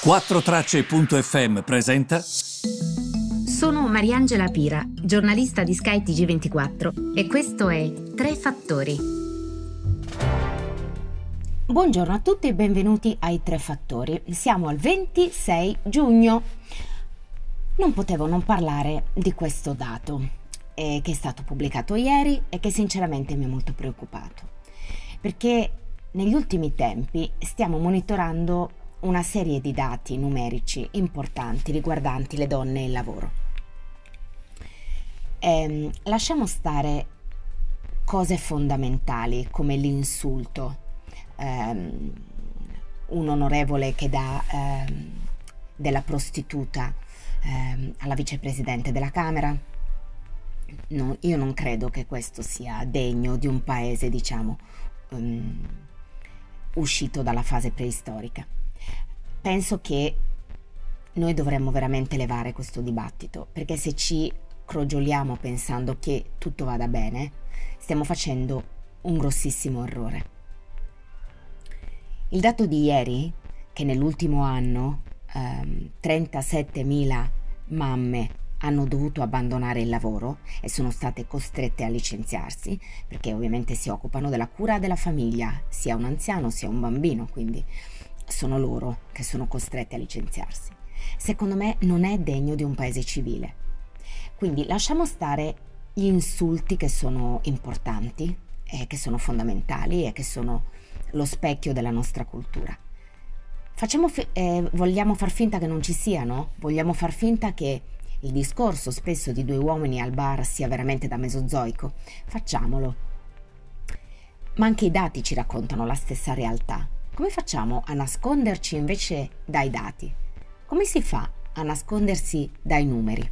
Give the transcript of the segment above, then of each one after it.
4Tracce.fm presenta. Sono Mariangela Pira, giornalista di Sky TG24 e questo è Tre Fattori. Buongiorno a tutti e benvenuti ai Tre Fattori. Siamo al 26 giugno. Non potevo non parlare di questo dato eh, che è stato pubblicato ieri e che sinceramente mi ha molto preoccupato. Perché negli ultimi tempi stiamo monitorando una serie di dati numerici importanti riguardanti le donne e il lavoro. Eh, lasciamo stare cose fondamentali come l'insulto, ehm, un onorevole che dà ehm, della prostituta ehm, alla vicepresidente della Camera. No, io non credo che questo sia degno di un paese, diciamo, um, uscito dalla fase preistorica penso che noi dovremmo veramente levare questo dibattito, perché se ci crogioliamo pensando che tutto vada bene, stiamo facendo un grossissimo errore. Il dato di ieri, che nell'ultimo anno ehm, 37.000 mamme hanno dovuto abbandonare il lavoro e sono state costrette a licenziarsi, perché ovviamente si occupano della cura della famiglia, sia un anziano sia un bambino, quindi sono loro che sono costretti a licenziarsi. Secondo me non è degno di un paese civile. Quindi lasciamo stare gli insulti che sono importanti, e che sono fondamentali e che sono lo specchio della nostra cultura. Fi- eh, vogliamo far finta che non ci siano? Vogliamo far finta che il discorso spesso di due uomini al bar sia veramente da mesozoico? Facciamolo. Ma anche i dati ci raccontano la stessa realtà. Come facciamo a nasconderci invece dai dati? Come si fa a nascondersi dai numeri?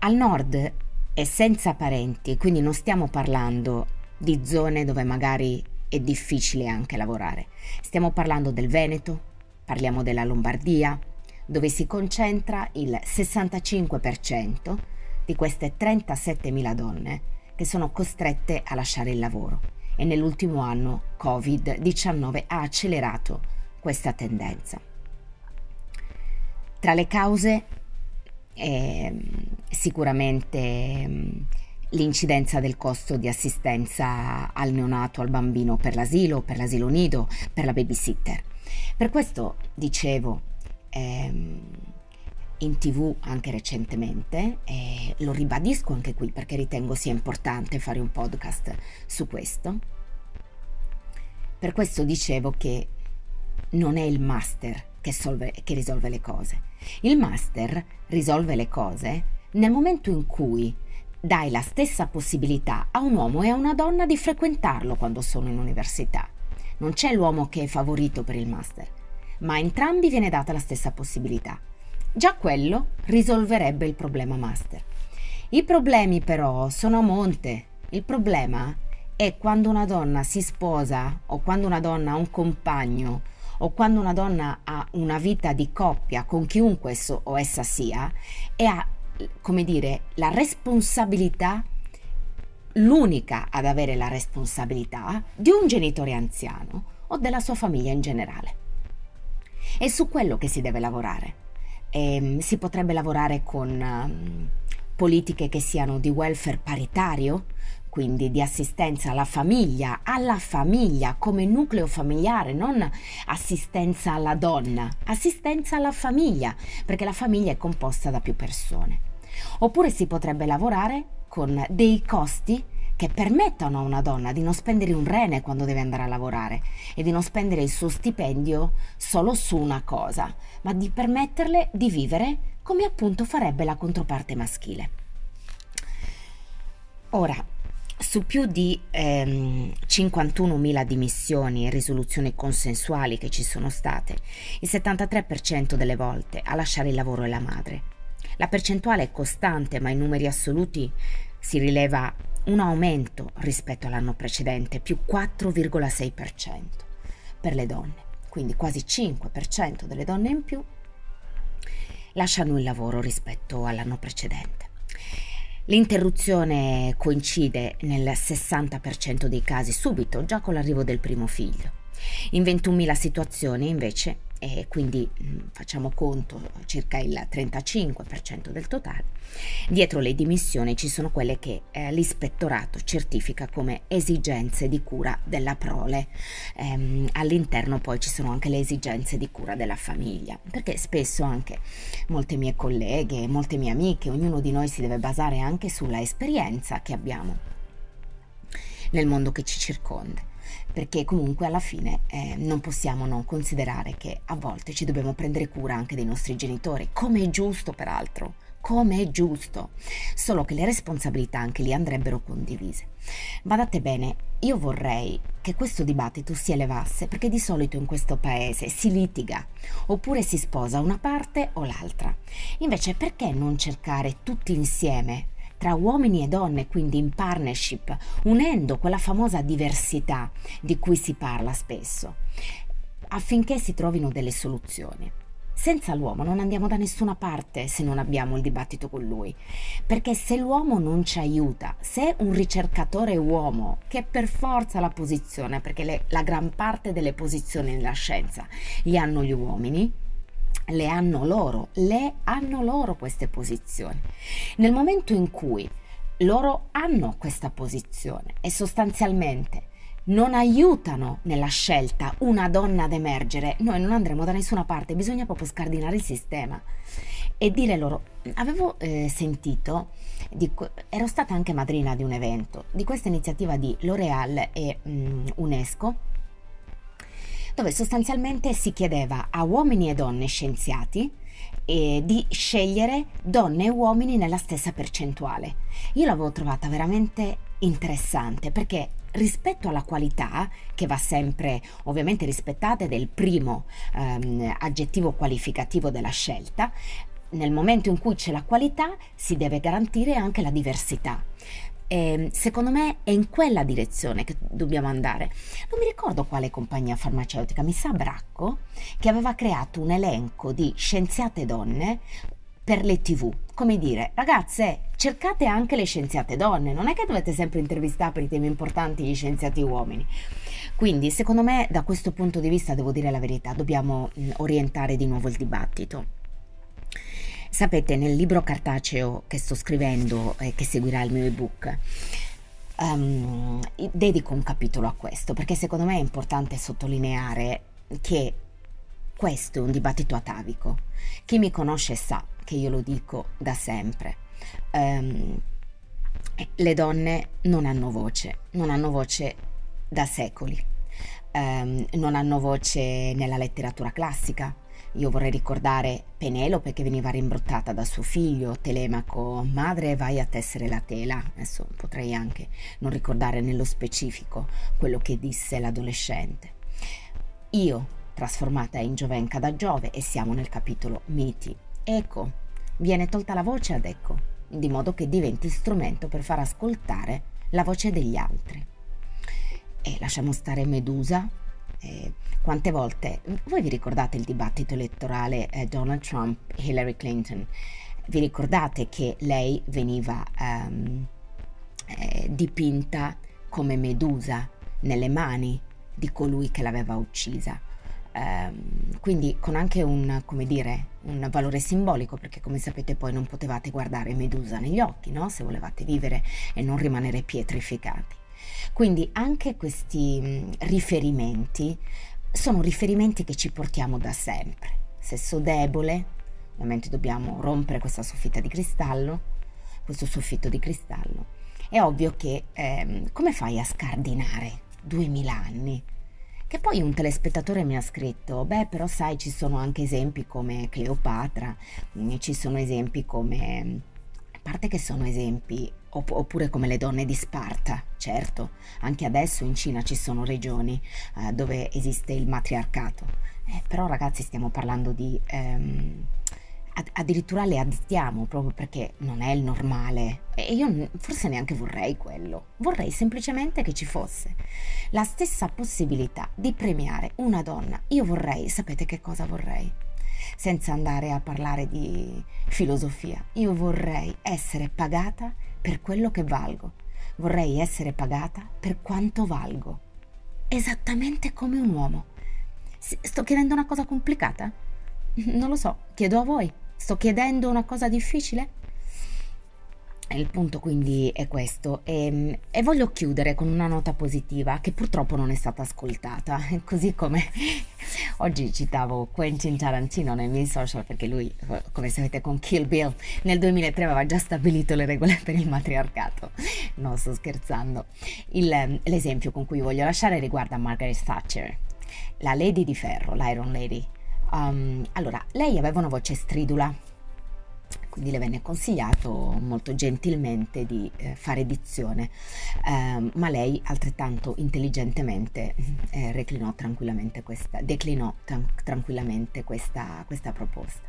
Al nord è senza parenti, quindi non stiamo parlando di zone dove magari è difficile anche lavorare. Stiamo parlando del Veneto, parliamo della Lombardia, dove si concentra il 65% di queste 37.000 donne che sono costrette a lasciare il lavoro e nell'ultimo anno Covid-19 ha accelerato questa tendenza. Tra le cause eh, sicuramente eh, l'incidenza del costo di assistenza al neonato, al bambino per l'asilo, per l'asilo nido, per la babysitter. Per questo dicevo ehm, in tv anche recentemente e lo ribadisco anche qui perché ritengo sia importante fare un podcast su questo. Per questo dicevo che non è il master che, solve, che risolve le cose. Il master risolve le cose nel momento in cui dai la stessa possibilità a un uomo e a una donna di frequentarlo quando sono in università. Non c'è l'uomo che è favorito per il master, ma a entrambi viene data la stessa possibilità. Già quello risolverebbe il problema master. I problemi però sono a monte. Il problema è quando una donna si sposa o quando una donna ha un compagno o quando una donna ha una vita di coppia con chiunque esso o essa sia e ha, come dire, la responsabilità, l'unica ad avere la responsabilità di un genitore anziano o della sua famiglia in generale. È su quello che si deve lavorare eh, si potrebbe lavorare con um, politiche che siano di welfare paritario, quindi di assistenza alla famiglia, alla famiglia come nucleo familiare, non assistenza alla donna, assistenza alla famiglia, perché la famiglia è composta da più persone. Oppure si potrebbe lavorare con dei costi che permettano a una donna di non spendere un rene quando deve andare a lavorare e di non spendere il suo stipendio solo su una cosa, ma di permetterle di vivere come appunto farebbe la controparte maschile. Ora, su più di ehm, 51.000 dimissioni e risoluzioni consensuali che ci sono state, il 73% delle volte a lasciare il lavoro è la madre. La percentuale è costante, ma in numeri assoluti si rileva un aumento rispetto all'anno precedente, più 4,6% per le donne, quindi quasi 5% delle donne in più lasciano il lavoro rispetto all'anno precedente. L'interruzione coincide nel 60% dei casi subito, già con l'arrivo del primo figlio. In 21.000 situazioni invece e quindi mm, facciamo conto circa il 35% del totale, dietro le dimissioni ci sono quelle che eh, l'ispettorato certifica come esigenze di cura della prole. Ehm, all'interno poi ci sono anche le esigenze di cura della famiglia, perché spesso anche molte mie colleghe, molte mie amiche, ognuno di noi si deve basare anche sulla esperienza che abbiamo nel mondo che ci circonda perché comunque alla fine eh, non possiamo non considerare che a volte ci dobbiamo prendere cura anche dei nostri genitori, come è giusto peraltro, come è giusto, solo che le responsabilità anche lì andrebbero condivise. Badate bene, io vorrei che questo dibattito si elevasse perché di solito in questo paese si litiga oppure si sposa una parte o l'altra. Invece perché non cercare tutti insieme tra uomini e donne, quindi in partnership, unendo quella famosa diversità di cui si parla spesso, affinché si trovino delle soluzioni. Senza l'uomo non andiamo da nessuna parte se non abbiamo il dibattito con lui, perché se l'uomo non ci aiuta, se un ricercatore uomo, che per forza la posizione, perché le, la gran parte delle posizioni nella scienza li hanno gli uomini, le hanno loro, le hanno loro queste posizioni. Nel momento in cui loro hanno questa posizione e sostanzialmente non aiutano nella scelta una donna ad emergere, noi non andremo da nessuna parte, bisogna proprio scardinare il sistema e dire loro, avevo eh, sentito, di, ero stata anche madrina di un evento, di questa iniziativa di L'Oreal e mh, mm, UNESCO, dove sostanzialmente si chiedeva a uomini e donne scienziati eh, di scegliere donne e uomini nella stessa percentuale. Io l'avevo trovata veramente interessante perché rispetto alla qualità, che va sempre ovviamente rispettata ed è il primo ehm, aggettivo qualificativo della scelta, nel momento in cui c'è la qualità si deve garantire anche la diversità. E ehm, secondo me è in quella direzione che dobbiamo andare. Non mi ricordo quale compagnia farmaceutica, mi sa Bracco, che aveva creato un elenco di scienziate donne per le tv. Come dire, ragazze, cercate anche le scienziate donne, non è che dovete sempre intervistare per i temi importanti gli scienziati uomini. Quindi, secondo me, da questo punto di vista, devo dire la verità, dobbiamo orientare di nuovo il dibattito. Sapete, nel libro cartaceo che sto scrivendo e che seguirà il mio ebook, um, dedico un capitolo a questo perché secondo me è importante sottolineare che questo è un dibattito atavico. Chi mi conosce sa che io lo dico da sempre. Um, le donne non hanno voce, non hanno voce da secoli, um, non hanno voce nella letteratura classica, io vorrei ricordare Penelope che veniva rimbrottata da suo figlio Telemaco, madre vai a tessere la tela. Adesso potrei anche non ricordare nello specifico quello che disse l'adolescente. Io, trasformata in Giovenca da Giove, e siamo nel capitolo miti. Ecco, viene tolta la voce ad Ecco, di modo che diventi strumento per far ascoltare la voce degli altri. E lasciamo stare Medusa, eh, quante volte, voi vi ricordate il dibattito elettorale eh, Donald Trump-Hillary Clinton? Vi ricordate che lei veniva ehm, eh, dipinta come Medusa nelle mani di colui che l'aveva uccisa? Um, quindi con anche un, dire, un, valore simbolico, perché come sapete poi non potevate guardare Medusa negli occhi, no? se volevate vivere e non rimanere pietrificati. Quindi anche questi mh, riferimenti sono riferimenti che ci portiamo da sempre. Sesso debole, ovviamente dobbiamo rompere questa soffitta di cristallo, questo soffitto di cristallo. È ovvio che ehm, come fai a scardinare duemila anni? Che poi un telespettatore mi ha scritto, beh però sai ci sono anche esempi come Cleopatra, ci sono esempi come a parte che sono esempi, oppure come le donne di Sparta, certo, anche adesso in Cina ci sono regioni eh, dove esiste il matriarcato, eh, però ragazzi stiamo parlando di... Ehm, addirittura le additiamo proprio perché non è il normale e io forse neanche vorrei quello, vorrei semplicemente che ci fosse la stessa possibilità di premiare una donna. Io vorrei, sapete che cosa vorrei? senza andare a parlare di filosofia. Io vorrei essere pagata per quello che valgo, vorrei essere pagata per quanto valgo. esattamente come un uomo. Sto chiedendo una cosa complicata? Non lo so, chiedo a voi. Sto chiedendo una cosa difficile? Il punto quindi è questo e, e, voglio chiudere con una nota positiva che purtroppo non è stata ascoltata, così come oggi citavo Quentin Tarantino nei miei social perché lui, come sapete con Kill Bill, nel 2003 aveva già stabilito le regole per il matriarcato. No, sto scherzando. Il, l'esempio con cui voglio lasciare riguarda Margaret Thatcher, la Lady di Ferro, l'Iron Lady. Um, allora, lei aveva una voce stridula quindi le venne consigliato molto gentilmente di eh, fare dizione, eh, ma lei altrettanto intelligentemente eh, reclinò tranquillamente questa, declinò tran- tranquillamente questa, questa proposta.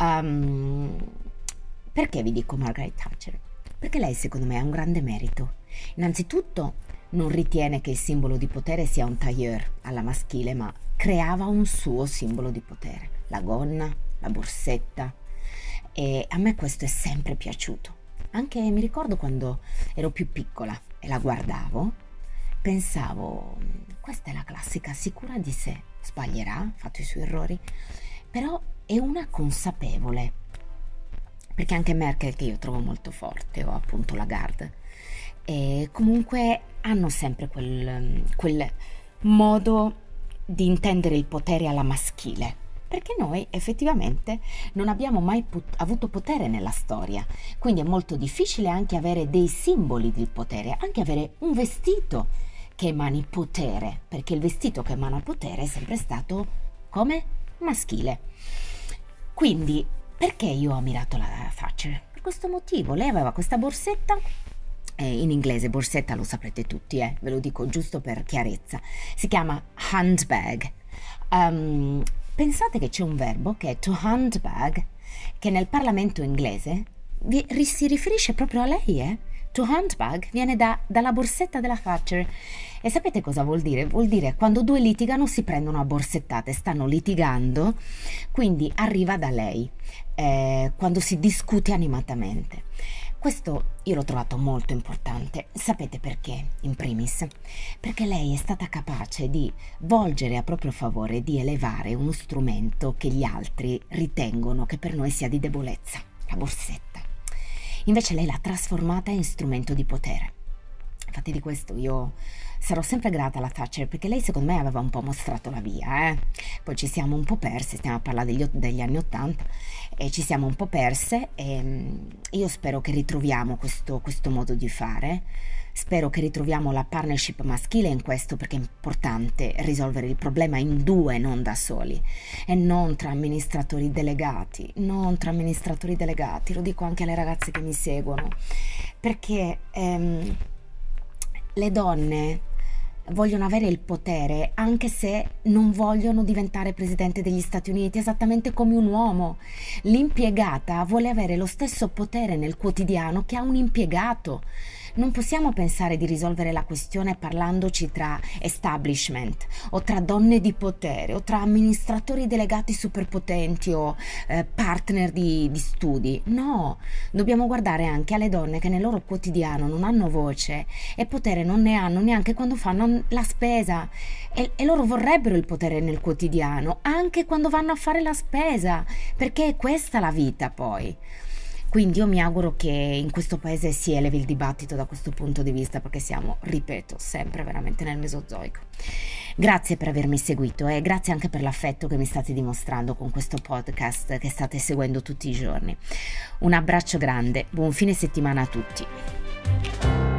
Um, perché vi dico Margaret Thatcher? Perché lei secondo me ha un grande merito. Innanzitutto non ritiene che il simbolo di potere sia un tailleur alla maschile, ma creava un suo simbolo di potere. La gonna, la borsetta, e a me questo è sempre piaciuto. Anche mi ricordo quando ero più piccola e la guardavo, pensavo, questa è la classica sicura di sé, sbaglierà, ha fatto i suoi errori, però è una consapevole. Perché anche Merkel, che io trovo molto forte, o appunto Lagarde, e comunque hanno sempre quel, quel modo di intendere il potere alla maschile perché noi effettivamente non abbiamo mai put- avuto potere nella storia, quindi è molto difficile anche avere dei simboli del potere, anche avere un vestito che emani potere, perché il vestito che emana potere è sempre stato come maschile. Quindi perché io ho ammirato la Thatcher? Per questo motivo, lei aveva questa borsetta eh, in inglese borsetta lo saprete tutti, eh, ve lo dico giusto per chiarezza. Si chiama handbag. Um, Pensate che c'è un verbo che è to handbag, che nel Parlamento inglese vi, si riferisce proprio a lei, eh? To handbag viene da, dalla borsetta della Thatcher. E sapete cosa vuol dire? Vuol dire quando due litigano si prendono a borsettate, stanno litigando, quindi arriva da lei, eh, quando si discute animatamente. Questo io l'ho trovato molto importante. Sapete perché, in primis? Perché lei è stata capace di volgere a proprio favore, di elevare uno strumento che gli altri ritengono che per noi sia di debolezza, la borsetta. Invece lei l'ha trasformata in strumento di potere. Infatti di questo io sarò sempre grata alla Thatcher perché lei secondo me aveva un po' mostrato la via. Eh? Poi ci siamo un po' perse, stiamo a parlare degli, degli anni Ottanta e ci siamo un po' perse e mm, io spero che ritroviamo questo, questo modo di fare. Spero che ritroviamo la partnership maschile in questo perché è importante risolvere il problema in due, non da soli e non tra amministratori delegati, non tra amministratori delegati, lo dico anche alle ragazze che mi seguono, perché ehm, le donne vogliono avere il potere anche se non vogliono diventare presidente degli Stati Uniti, esattamente come un uomo. L'impiegata vuole avere lo stesso potere nel quotidiano che ha un impiegato. Non possiamo pensare di risolvere la questione parlandoci tra establishment o tra donne di potere o tra amministratori delegati superpotenti o eh, partner di, di studi. No, dobbiamo guardare anche alle donne che nel loro quotidiano non hanno voce e potere non ne hanno neanche quando fanno la spesa e, e, loro vorrebbero il potere nel quotidiano anche quando vanno a fare la spesa perché è questa la vita poi. Quindi io mi auguro che in questo paese si elevi il dibattito da questo punto di vista perché siamo, ripeto, sempre veramente nel Mesozoico. Grazie per avermi seguito e grazie anche per l'affetto che mi state dimostrando con questo podcast che state seguendo tutti i giorni. Un abbraccio grande, buon fine settimana a tutti.